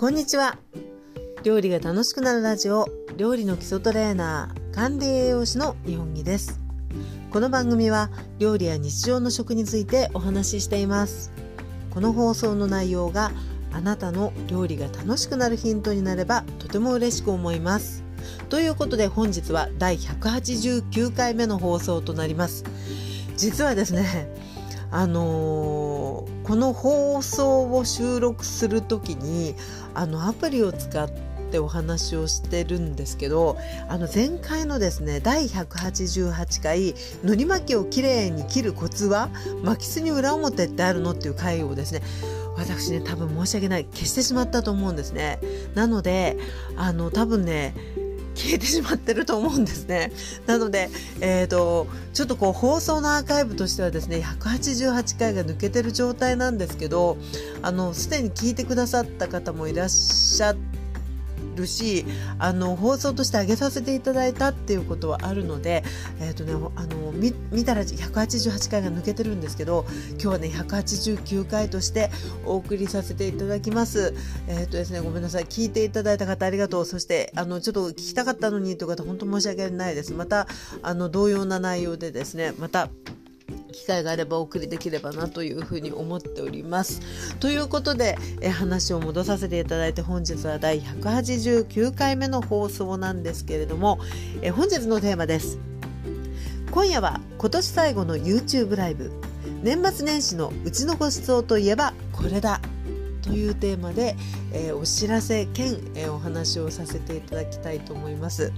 こんにちは。料理が楽しくなるラジオ料理の基礎トレーナー管理栄養士の日本木です。この番組は料理や日常の食についてお話ししています。この放送の内容があなたの料理が楽しくなるヒントになればとても嬉しく思います。ということで本日は第189回目の放送となります。実はですねあのー、この放送を収録する時にあのアプリを使ってお話をしてるんですけどあの前回のですね第188回のり巻きをきれいに切るコツは巻きすに裏表ってあるのっていう回をですね私ね多分申し訳ない。消してしまったと思うんですね。なのであの多分ね消えてしまってると思うんですね。なので、えーと、ちょっとこう放送のアーカイブとしてはですね188回が抜けてる状態なんですけどあのすでに聞いてくださった方もいらっしゃって。るしあの放送として上げさせていただいたっていうことはあるので、えーとね、あの見見たら188回が抜けてるんですけど今日はね189回としてお送りさせていただきます。えっ、ー、とですねごめんなさい聞いていただいた方ありがとうそしてあのちょっと聞きたかったのにという方本当申し訳ないです。またあの同様な内容でですねまた機会があればお送りできればなというふうに思っております。ということでえ話を戻させていただいて本日は第189回目の放送なんですけれどもえ本日のテーマです。今夜は今年最後の YouTube ライブ年末年始のうちのご馳走といえばこれだというテーマで、えー、お知らせ兼、えー、お話をさせていただきたいと思います。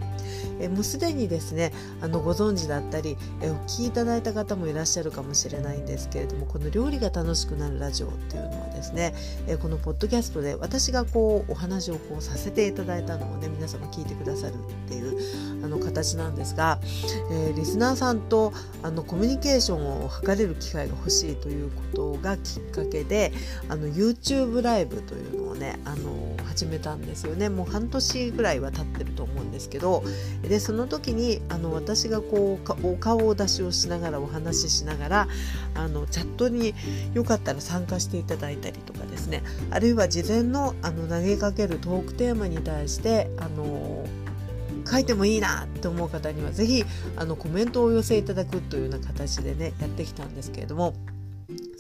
え、もうすでにですねあのご存知だったり、えお聞きいただいた方もいらっしゃるかもしれないんですけれどもこの料理が楽しくなるラジオっていうのはですね、えこのポッドキャストで私がこうお話をこうさせていただいたのをね皆様聞いてくださるっていうあの形なんですが、えリスナーさんとあのコミュニケーションを図れる機会が欲しいということがきっかけであの YouTube ライブというのねあの始めたんですよね。もう半年ぐらいは経ってると思うんですけどでその時にあの私がこうお顔を出しをしながらお話ししながらあのチャットによかったら参加していただいたりとかですね。あるいは事前のあの投げかけるトークテーマに対してあの書いてもいいなって思う方には是非あのコメントをお寄せいただくというような形でねやってきたんですけれども。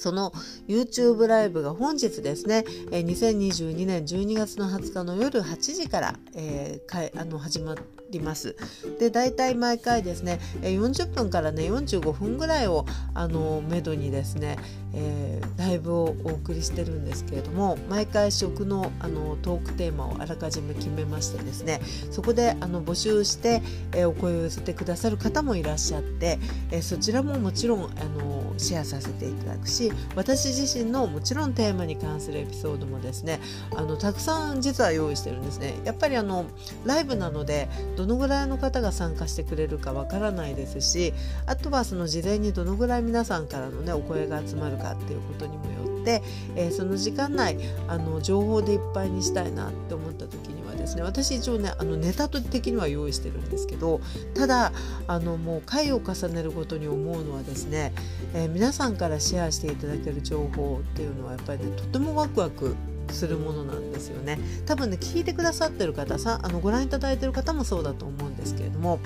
その YouTube ライブが本日ですね、え2022年12月の20日の夜8時から、えー、かいあの始まります。で大体毎回ですね40分からね45分ぐらいをあのめどにですね、えー、ライブをお送りしてるんですけれども毎回食のあのトークテーマをあらかじめ決めましてですねそこであの募集して、えー、お声を寄せてくださる方もいらっしゃって、えー、そちらももちろんあのシェアさせていただくし私自身のもちろんテーマに関するエピソードもですねあのたくさん実は用意してるんですね。やっぱりあのライブなのでどのぐらいの方が参加してくれるかわからないですしあとはその事前にどのぐらい皆さんからのねお声が集まるかっていうことにもよって、えー、その時間内あの情報でいっぱいにしたいなって思った時にはですね私一応ねあのネタ的には用意してるんですけどただあのもう回を重ねるごとに思うのはですね、えー、皆さんからシェアしていただける情報っていうのはやっぱりねとてもワクワクするものなんですよね。多分ね聞いてくださってる方さあのご覧いただいてる方もそうだと思うんですけれども、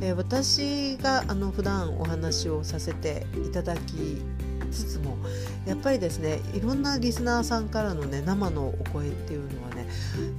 えー、私があの普段お話をさせていただきつつもやっぱりですねいろんなリスナーさんからのね生のお声っていうのはね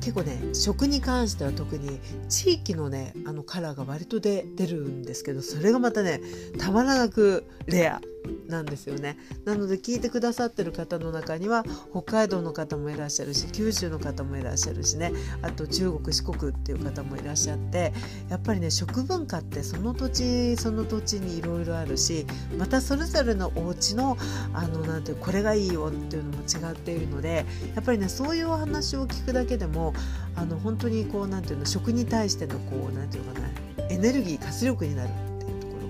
結構ね食に関しては特に地域のねあのカラーが割とで出るんですけどそれがまたねたまらなくレア。なんですよね。なので聞いてくださってる方の中には北海道の方もいらっしゃるし九州の方もいらっしゃるしね。あと中国四国っていう方もいらっしゃってやっぱりね食文化ってその土地その土地にいろいろあるしまたそれぞれのお家のあのなんてこれがいいよっていうのも違っているのでやっぱりねそういうお話を聞くだけでもあの本当にこうなんていうの食に対してのこうなんていうのかなエネルギー活力になる。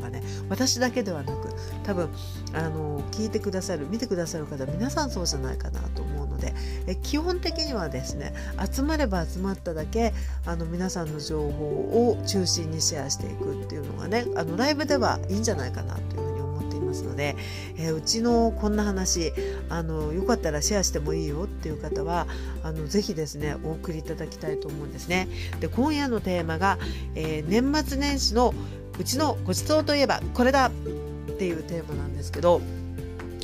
ね私だけではなく多分あの聞いてくださる見てくださる方皆さんそうじゃないかなと思うのでえ基本的にはですね集まれば集まっただけあの皆さんの情報を中心にシェアしていくっていうのがねあのライブではいいんじゃないかなというふうに思っていますので、えー、うちのこんな話あのよかったらシェアしてもいいよっていう方はあのぜひですねお送りいただきたいと思うんですね。で今夜のテーマが、えー、年末年始のうちのごちそうといえばこれだっていうテーマなんですけど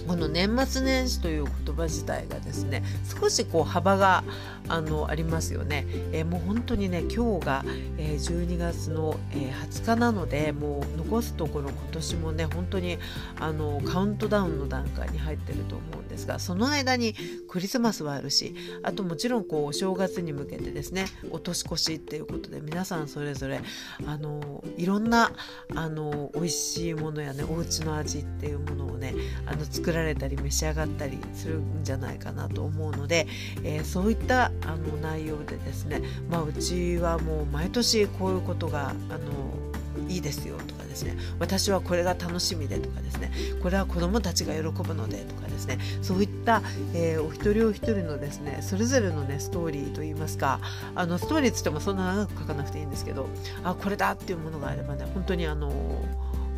この年末年始という言葉自体がですね少しこう幅があのありますよね、えー、もう本当にね今日が、えー、12月の、えー、20日なのでもう残すところ今年もね本当にあのカウントダウンの段階に入ってると思うんですがその間にクリスマスはあるしあともちろんこうお正月に向けてですねお年越しっていうことで皆さんそれぞれあのいろんなあの美味しいものやねお家の味っていうものをねあの作られたり召し上がったりするんじゃないかなと思うので、えー、そういったあの内容でですね、まあ、うちはもう毎年こういうことがあのいいですよとかですね私はこれが楽しみでとかですねこれは子どもたちが喜ぶのでとかですねそういった、えー、お一人お一人のですねそれぞれのねストーリーといいますかあのストーリーつってもそんな長く書かなくていいんですけどあこれだっていうものがあればね本当にあの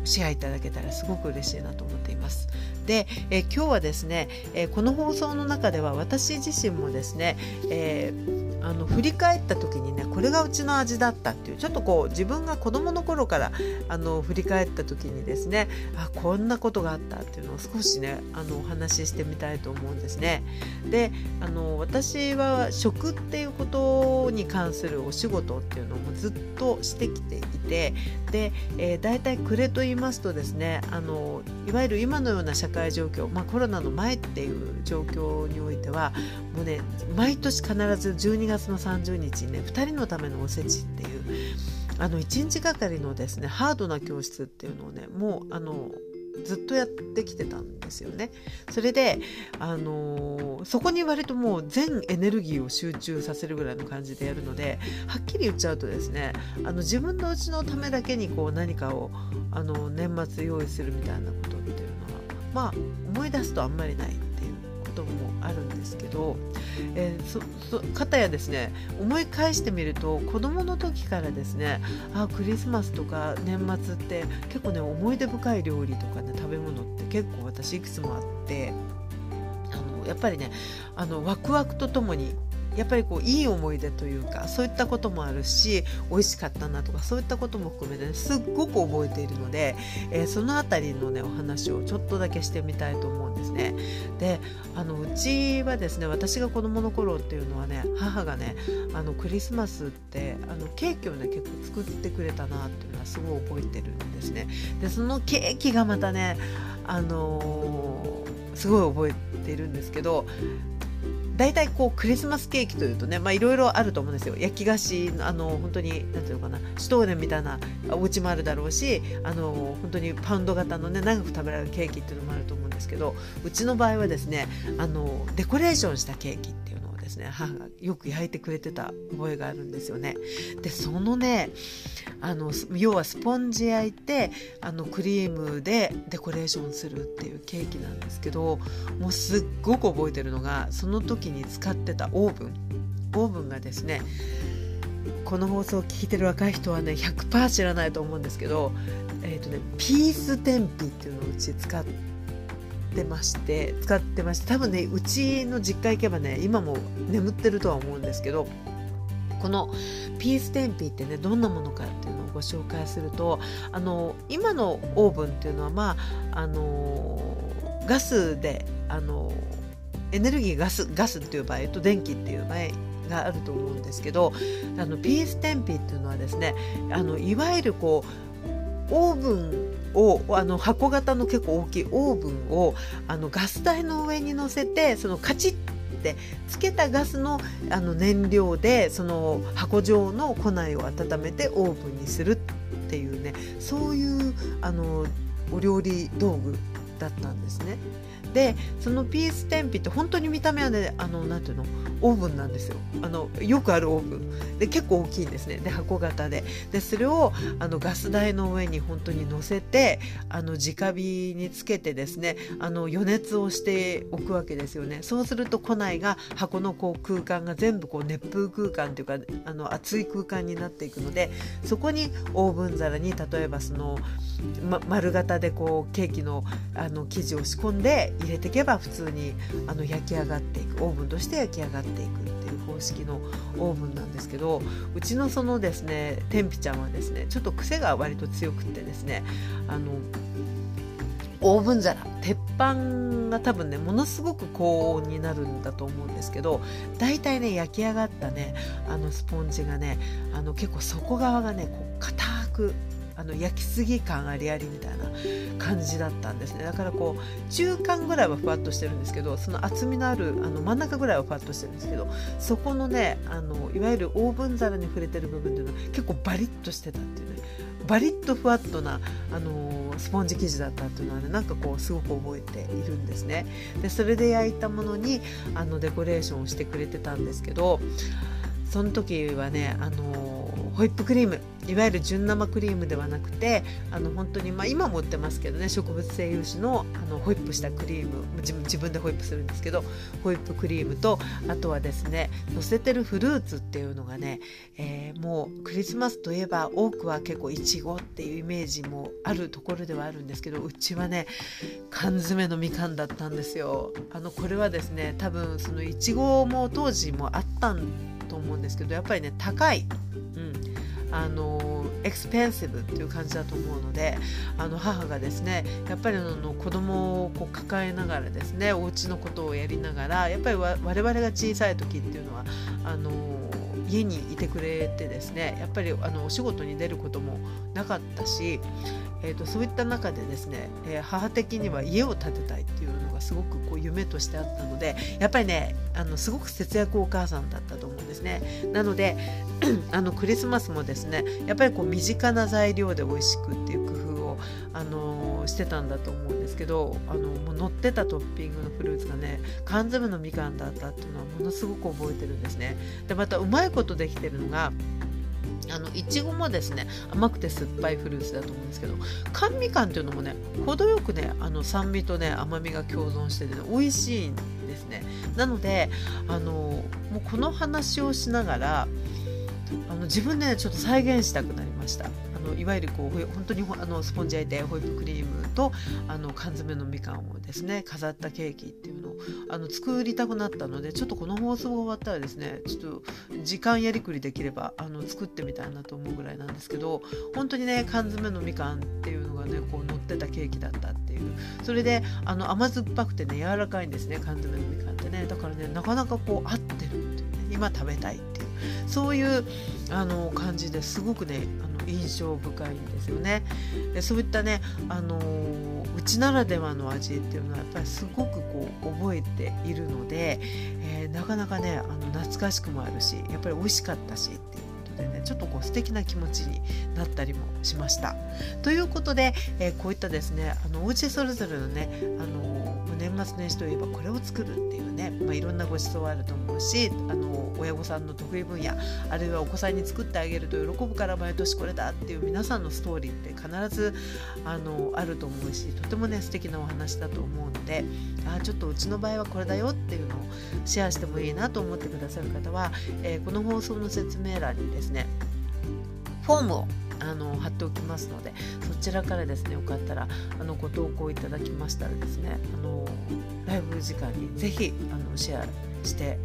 シェアいただけたらすごく嬉しいなと思っています。で、え今日はですね、えこの放送の中では私自身もですね、えーあの振り返った時にねこれがうちの味だったっていうちょっとこう自分が子どもの頃からあの振り返った時にですねあこんなことがあったっていうのを少しねあのお話ししてみたいと思うんですね。であの私は食っていうことに関するお仕事っていうのもずっとしてきていてで、えー、大体暮れと言いますとですねあのいわゆる今のような社会状況、まあ、コロナの前っていう状況においてはもうね毎年必ず12月の30日にね2人のためのおせちっていうあの1日がかりのですねハードな教室っていうのをねもうあのずっとやってきてたんですよね。それで、あのー、そこに割ともう全エネルギーを集中させるぐらいの感じでやるのではっきり言っちゃうとですねあの自分のうちのためだけにこう何かをあの年末用意するみたいなことまあ思い出すとあんまりないっていうこともあるんですけど、えー、そそ方やですね思い返してみると子どもの時からですねあクリスマスとか年末って結構ね思い出深い料理とかね食べ物って結構私いくつもあってあのやっぱりねあのワクワクとともにやっぱりこういい思い出というかそういったこともあるし美味しかったなとかそういったことも含めて、ね、すっごく覚えているので、えー、その辺りのねお話をちょっとだけしてみたいと思うんですね。であのうちはですね私が子どもの頃っていうのはね母がねあのクリスマスってあのケーキをね結構作ってくれたなっていうのはすごい覚えてるんですね。でそのケーキがまたねあのー、すごい覚えてるんですけど大体こうクリスマスケーキというとねいろいろあると思うんですよ。焼き菓子あの本当に何ていうのかなシュトーレンみたいなお家もあるだろうしあの本当にパウンド型のね長く食べられるケーキっていうのもあると思うんですけどうちの場合はですねあのデコレーションしたケーキっていうの。ですね母がよく焼いてくれてた覚えがあるんですよね。でそのねあの要はスポンジ焼いてあのクリームでデコレーションするっていうケーキなんですけどもうすっごく覚えてるのがその時に使ってたオーブンオーブンがですねこの放送を聞いてる若い人はね100%知らないと思うんですけど、えーとね、ピース天日っていうのをうち使ってまして使ってまして多分ねうちの実家行けばね今も眠ってるとは思うんですけどこのピース天日ってねどんなものかっていうのをご紹介するとあの今のオーブンっていうのはまああのガスであのエネルギーガスガスっていう場合と電気っていう場合があると思うんですけどあのピース天日っていうのはですねあのいわゆるこうオーブンをあの箱型の結構大きいオーブンをあのガス台の上に乗せてそのカチッってつけたガスのあの燃料でその箱状の庫内を温めてオーブンにするっていうねそういうあのお料理道具だったんですね。でそのピース天日って本当に見た目はねあのなんていうのオーブンなんですよ。あのよくあるオーブン。で結構大きいんですね。で箱型で。でそれをあのガス台の上に本当に乗せてあの直火につけてですねあの余熱をしておくわけですよね。そうすると庫内が箱のこう空間が全部こう熱風空間というかあの熱い空間になっていくのでそこにオーブン皿に例えばその、ま、丸型でこうケーキのあの生地を仕込んで入れていけば普通にあの焼き上がっていくオーブンとして焼き上がっていくっていう方式のオーブンなんですけどうちのそのですね天日ちゃんはですねちょっと癖が割と強くってですねあのオーブン皿鉄板が多分ねものすごく高温になるんだと思うんですけど大体ね焼き上がったねあのスポンジがねあの結構底側がねこう硬くあの焼きすぎ感ありありみたいな感じだったんですね。だからこう中間ぐらいはふわっとしてるんですけどその厚みのあるあの真ん中ぐらいはふわっとしてるんですけどそこのねあのいわゆるオーブン皿に触れてる部分っていうのは結構バリッとしてたっていうねバリッとふわっとなあのスポンジ生地だったっていうのはねなんかこうすごく覚えているんですね。でそれで焼いたものにあのデコレーションをしてくれてたんですけどその時はねあのホイップクリームいわゆる純生クリームではなくてあの本当に、まあ、今も売ってますけどね植物性油脂のあのホイップしたクリーム自分自分でホイップするんですけどホイップクリームとあとはですね乗せてるフルーツっていうのがね、えー、もうクリスマスといえば多くは結構いちごっていうイメージもあるところではあるんですけどうちはね缶詰のみかんだったんですよ。あのこれはですね多分そのいちごも当時もあったんと思うんですけどやっぱりね高い、うん、あのエクスペンシブっていう感じだと思うのであの母がですねやっぱりあの子供をこう抱えながらですねお家のことをやりながらやっぱり我々が小さい時っていうのはあの家にいてくれてですねやっぱりあのお仕事に出ることもなかったし、えーと、そういった中でですね、えー、母的には家を建てたいっていうのがすごくこう夢としてあったのでやっぱりねあのすごく節約お母さんだったと思うんですね。なので あのクリスマスもですねやっぱりこう身近な材料で美味しくっていう工夫を、あのしてたんだと思うんですけどあのもう乗ってたトッピングのフルーツがね缶詰のみかんだったっていうのはものすごく覚えてるんですね。でまたうまいことできてるのがあのいちごもですね甘くて酸っぱいフルーツだと思うんですけど甘み感っていうのもね程よくねあの酸味とね甘みが共存してて、ね、美味しいんですねなのであのもうこの話をしながらあの自分で、ね、ちょっと再現したくなりましたあのいわゆるこう本当にあのスポンジ焼いてホイップクリームとあの缶詰のみかんをですね飾ったケーキっていうのをあの作りたくなったのでちょっとこの放送が終わったらですねちょっと時間やりくりできればあの作ってみたいなと思うぐらいなんですけど本当にね缶詰のみかんっていうのがねこう乗ってたケーキだったっていう。それであの甘酸っぱくてね柔らかいんですね缶詰のみかんってね。だからねなかなかこう合ってるっていうね今食べたいっていうそういうあの感じですごくね印象深いんですよね。でそういったねあのうちならではの味っていうのはやっぱりすごくこう覚えているので、えー、なかなかねあの懐かしくもあるしやっぱり美味しかったしっていうでねちょっとこう素敵な気持ちになったりもしました。ということで、えー、こういったですねあのお家それぞれのねあの年末年始といえばこれを作るっていうね、まあ、いろんなご馳走あると思うしあの親御さんの得意分野あるいはお子さんに作ってあげると喜ぶから毎年これだっていう皆さんのストーリーって必ずあのあると思うしとてもね素敵なお話だと思うのであちょっとうちの場合はこれだよっていうのをシェアしてもいいなと思ってくださる方は、えー、この放送の説明欄にですねね。フォームをあの貼っておきますのでそちらからですねよかったらあのご投稿いただきましたらですねあのライブ時間にぜひあのシェアして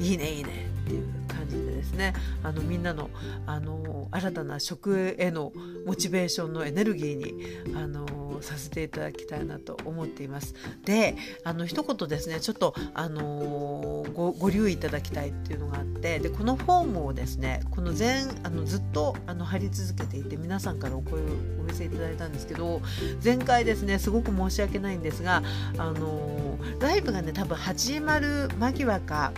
いいねいいねっていう感じでですねあのみんなのあの新たな食へのモチベーションのエネルギーにあのさせていただきたいなと思っています。であの一言ですねちょっとあのごご留意いただきたいっていうのがあってでこのフォームをですねこの全あのずっとあの貼り続けていて皆さんからお声を寄せいただいたんですけど前回ですねすごく申し訳ないんですがあのライブがね多分始まる間際か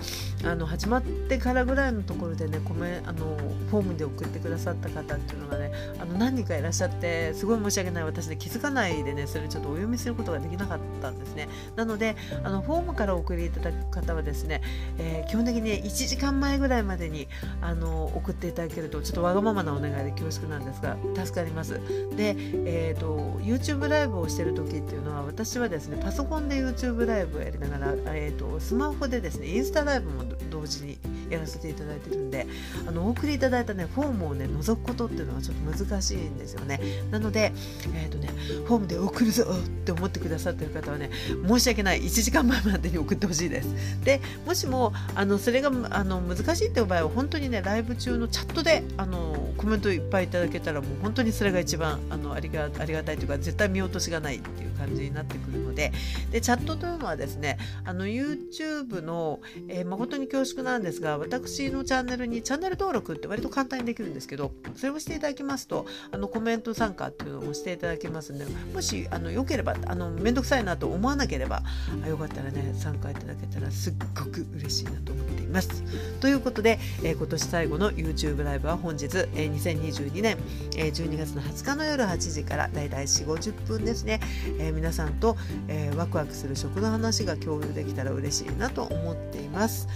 あの始まってからぐらいのところでねコメあのフォームで送ってくださった方っていうのがねあの何人かいらっしゃってすごい申し訳ない。私、ね、気づかないでねそれちょっとお読みすることができなかったんですね。なのであのフォームからお送りいただく方はですね、えー、基本的に1時間前ぐらいまでにあの送っていただけるとちょっとわがままなお願いで恐縮なんですが助かります。で、でえーと、YouTube ライブをしてる時っていうのは私はですねパソコンで YouTube ライブをやりながら、えーと、とスマホでですねインスタライブも同時にやらせていただいてるんであのお送りいただいたねフォームをね覗くことっていうのはちょっと難しいんですよね。なので、えーとね、フォームで送るぞって思ってくださってる方はね申し訳ない。1時間前までに送ってほしいです。でもしもあのそれがあの難しいっていう場合は本当にねライブ中のチャットであのコメントいっぱいいただけたらもう本当にそれが一番あのありがありがたいというか絶対見落としがないっていう感じになってくるのででチャットというのはですねあの YouTube の、えー、誠に恐縮なんですが私のチャンネルにチャンネル登録って割と簡単にできるんですけどそれをしていただきますとあのコメント参加っていうのをしていただけますのでもしあのよければあの面倒くさいなと思わなければあよかったらね参加いただけたらすっごく嬉しいなと思っています。ということで、えー、今年最後の YouTube ライブは本日、えー、2022年、えー、12月の20日の夜夜8時からだいたい4 5 0分ですね、えー、皆さんと、えー、ワクワクする食の話が共有できたら嬉しいなと思っています。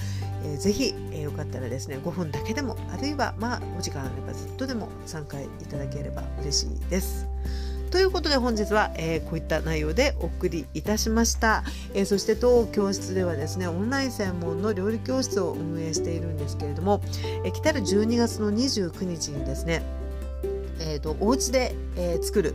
えー、ぜひ、えー、よかったらですね5分だけでもあるいはまあお時間あればずっとでも参加いただければ嬉しいです。ということで本日は、えー、こういった内容でお送りいたしました、えー、そして当教室ではですねオンライン専門の料理教室を運営しているんですけれども、えー、来たる12月の29日にですねえーと、お家で、えー、作る。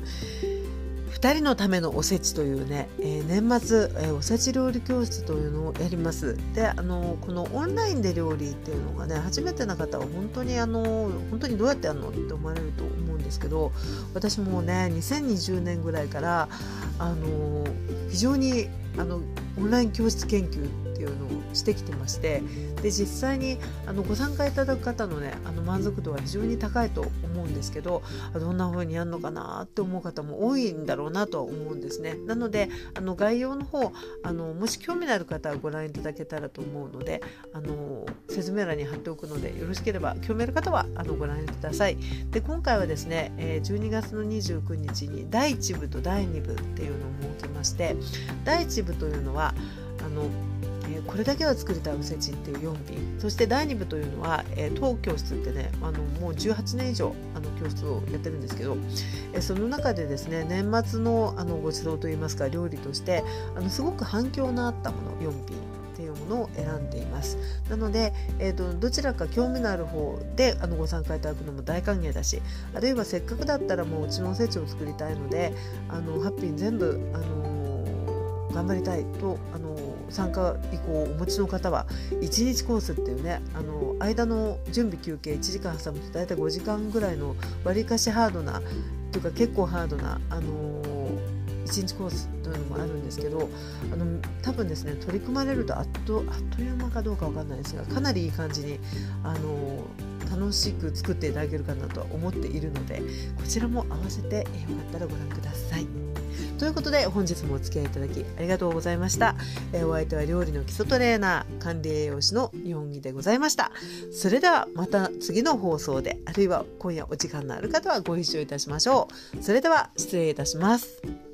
2人のためのおせちというね、えー、年末、えー、おせち料理教室というのをやります。であのこのオンラインで料理っていうのがね初めての方は本当にあの本当にどうやってやるのって思われると思うんですけど私もね2020年ぐらいからあの非常にあのオンライン教室研究っていうのをしてきてましてで実際にあのご参加いただく方のねあの満足度は非常に高いと思うんですけどどんな風にやるのかなって思う方も多いんだろうなとは思うんですね。なのであの概要の方あのもし興味のある方はご覧いただけたらと思うのであの説明欄に貼っておくのでよろしければ興味ある方はあのご覧ください。で今回はですね12月の29日に第1部と第2部っていうのを設けまして第1部というのはあのえこれだけは作りたいおせちっていう4品そして第2部というのは、えー、当教室ってねあのもう18年以上あの教室をやってるんですけど、え、その中でですね年末のあのご馳走といいますか料理としてあのすごく反響のあったもの4品っていうものを選んでいます。なので、えーと、どちらか興味のある方であのご参加いただくのも大歓迎だしあるいはせっかくだったらもううちのおせちを作りたいのであのハッピー全部、あのー、頑張りたいと、あのー参加以降お持ちの方は1日コースっていうねあの間の準備休憩1時間挟むと大体5時間ぐらいのわりかしハードなというか結構ハードな、あの1日コースというのもあるんですけどあの多分ですね取り組まれるとあっとあっという間かどうか分かんないですがかなりいい感じに、あの楽しく作っていただけるかなとは思っているのでこちらも合わせてよかったらご覧ください。ということで本日もお付き合いいただきありがとうございました。えお相手は料理の基礎トレーナー管理栄養士の日本木でございました。それではまた次の放送であるいは今夜お時間のある方はご一緒いたしましょう。それでは失礼いたします。